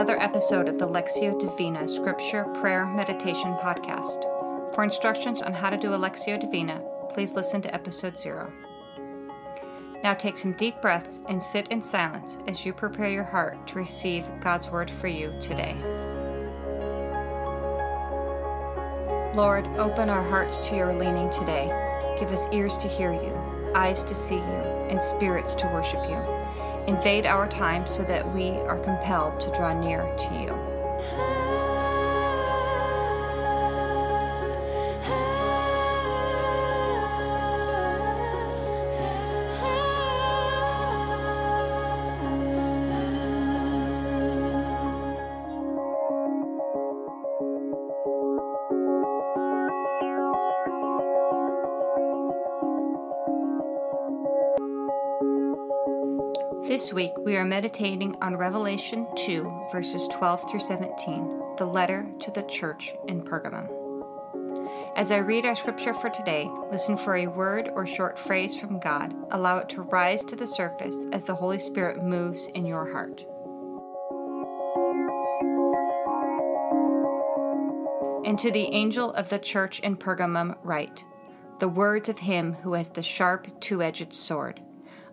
another episode of the Lectio Divina Scripture Prayer Meditation Podcast. For instructions on how to do a Lectio Divina, please listen to episode zero. Now take some deep breaths and sit in silence as you prepare your heart to receive God's word for you today. Lord, open our hearts to your leaning today. Give us ears to hear you, eyes to see you, and spirits to worship you. Invade our time so that we are compelled to draw near to you. This week we are meditating on Revelation 2, verses 12 through 17, the letter to the church in Pergamum. As I read our scripture for today, listen for a word or short phrase from God. Allow it to rise to the surface as the Holy Spirit moves in your heart. And to the angel of the church in Pergamum, write the words of him who has the sharp, two edged sword.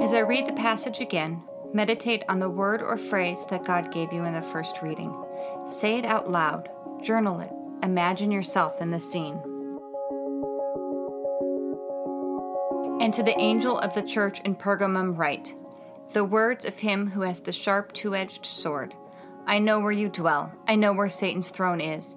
As I read the passage again, meditate on the word or phrase that God gave you in the first reading. Say it out loud, journal it, imagine yourself in the scene. And to the angel of the church in Pergamum, write the words of him who has the sharp two edged sword. I know where you dwell, I know where Satan's throne is,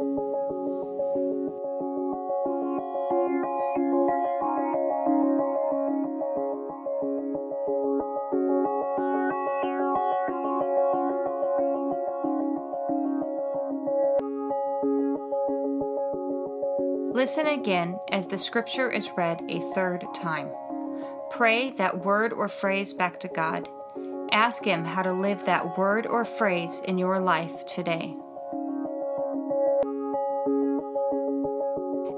Listen again as the scripture is read a third time. Pray that word or phrase back to God. Ask Him how to live that word or phrase in your life today.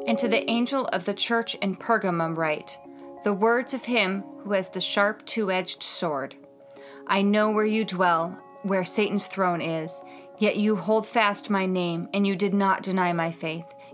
And to the angel of the church in Pergamum, write the words of him who has the sharp two edged sword. I know where you dwell, where Satan's throne is, yet you hold fast my name, and you did not deny my faith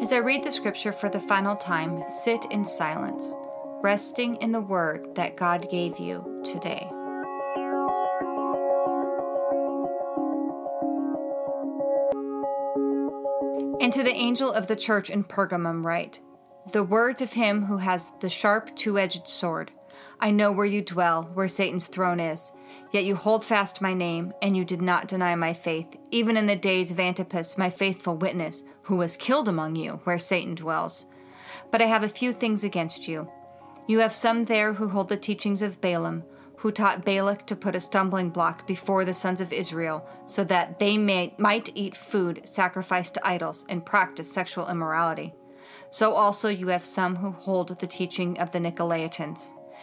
As I read the scripture for the final time, sit in silence, resting in the word that God gave you today. And to the angel of the church in Pergamum, write The words of him who has the sharp two edged sword. I know where you dwell, where Satan's throne is. Yet you hold fast my name, and you did not deny my faith, even in the days of Antipas, my faithful witness, who was killed among you, where Satan dwells. But I have a few things against you. You have some there who hold the teachings of Balaam, who taught Balak to put a stumbling block before the sons of Israel, so that they may, might eat food sacrificed to idols and practice sexual immorality. So also you have some who hold the teaching of the Nicolaitans.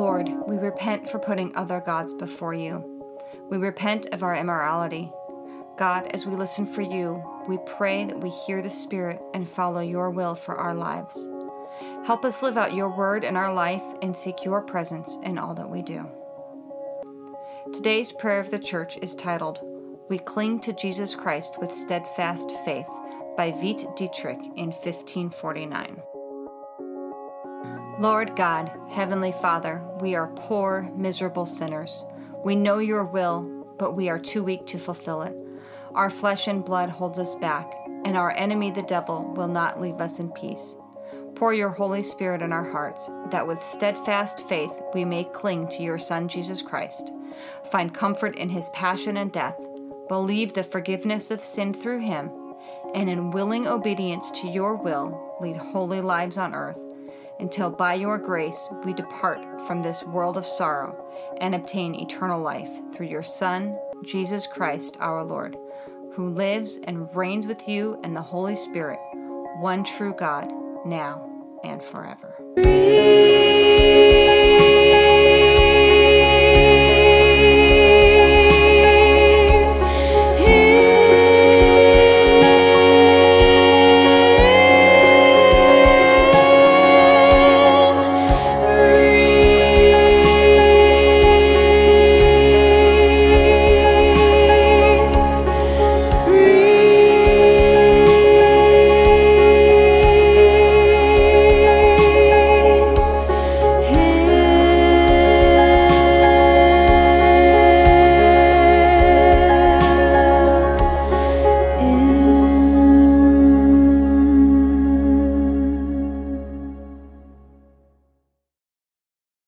Lord, we repent for putting other gods before you. We repent of our immorality. God, as we listen for you, we pray that we hear the Spirit and follow your will for our lives. Help us live out your word in our life and seek your presence in all that we do. Today's prayer of the church is titled, We Cling to Jesus Christ with Steadfast Faith by Veit Dietrich in 1549. Lord God, Heavenly Father, we are poor, miserable sinners. We know your will, but we are too weak to fulfill it. Our flesh and blood holds us back, and our enemy, the devil, will not leave us in peace. Pour your Holy Spirit in our hearts, that with steadfast faith we may cling to your Son, Jesus Christ, find comfort in his passion and death, believe the forgiveness of sin through him, and in willing obedience to your will lead holy lives on earth until by your grace we depart from this world of sorrow and obtain eternal life through your Son, Jesus Christ our Lord, who lives and reigns with you and the Holy Spirit, one true God, now and forever.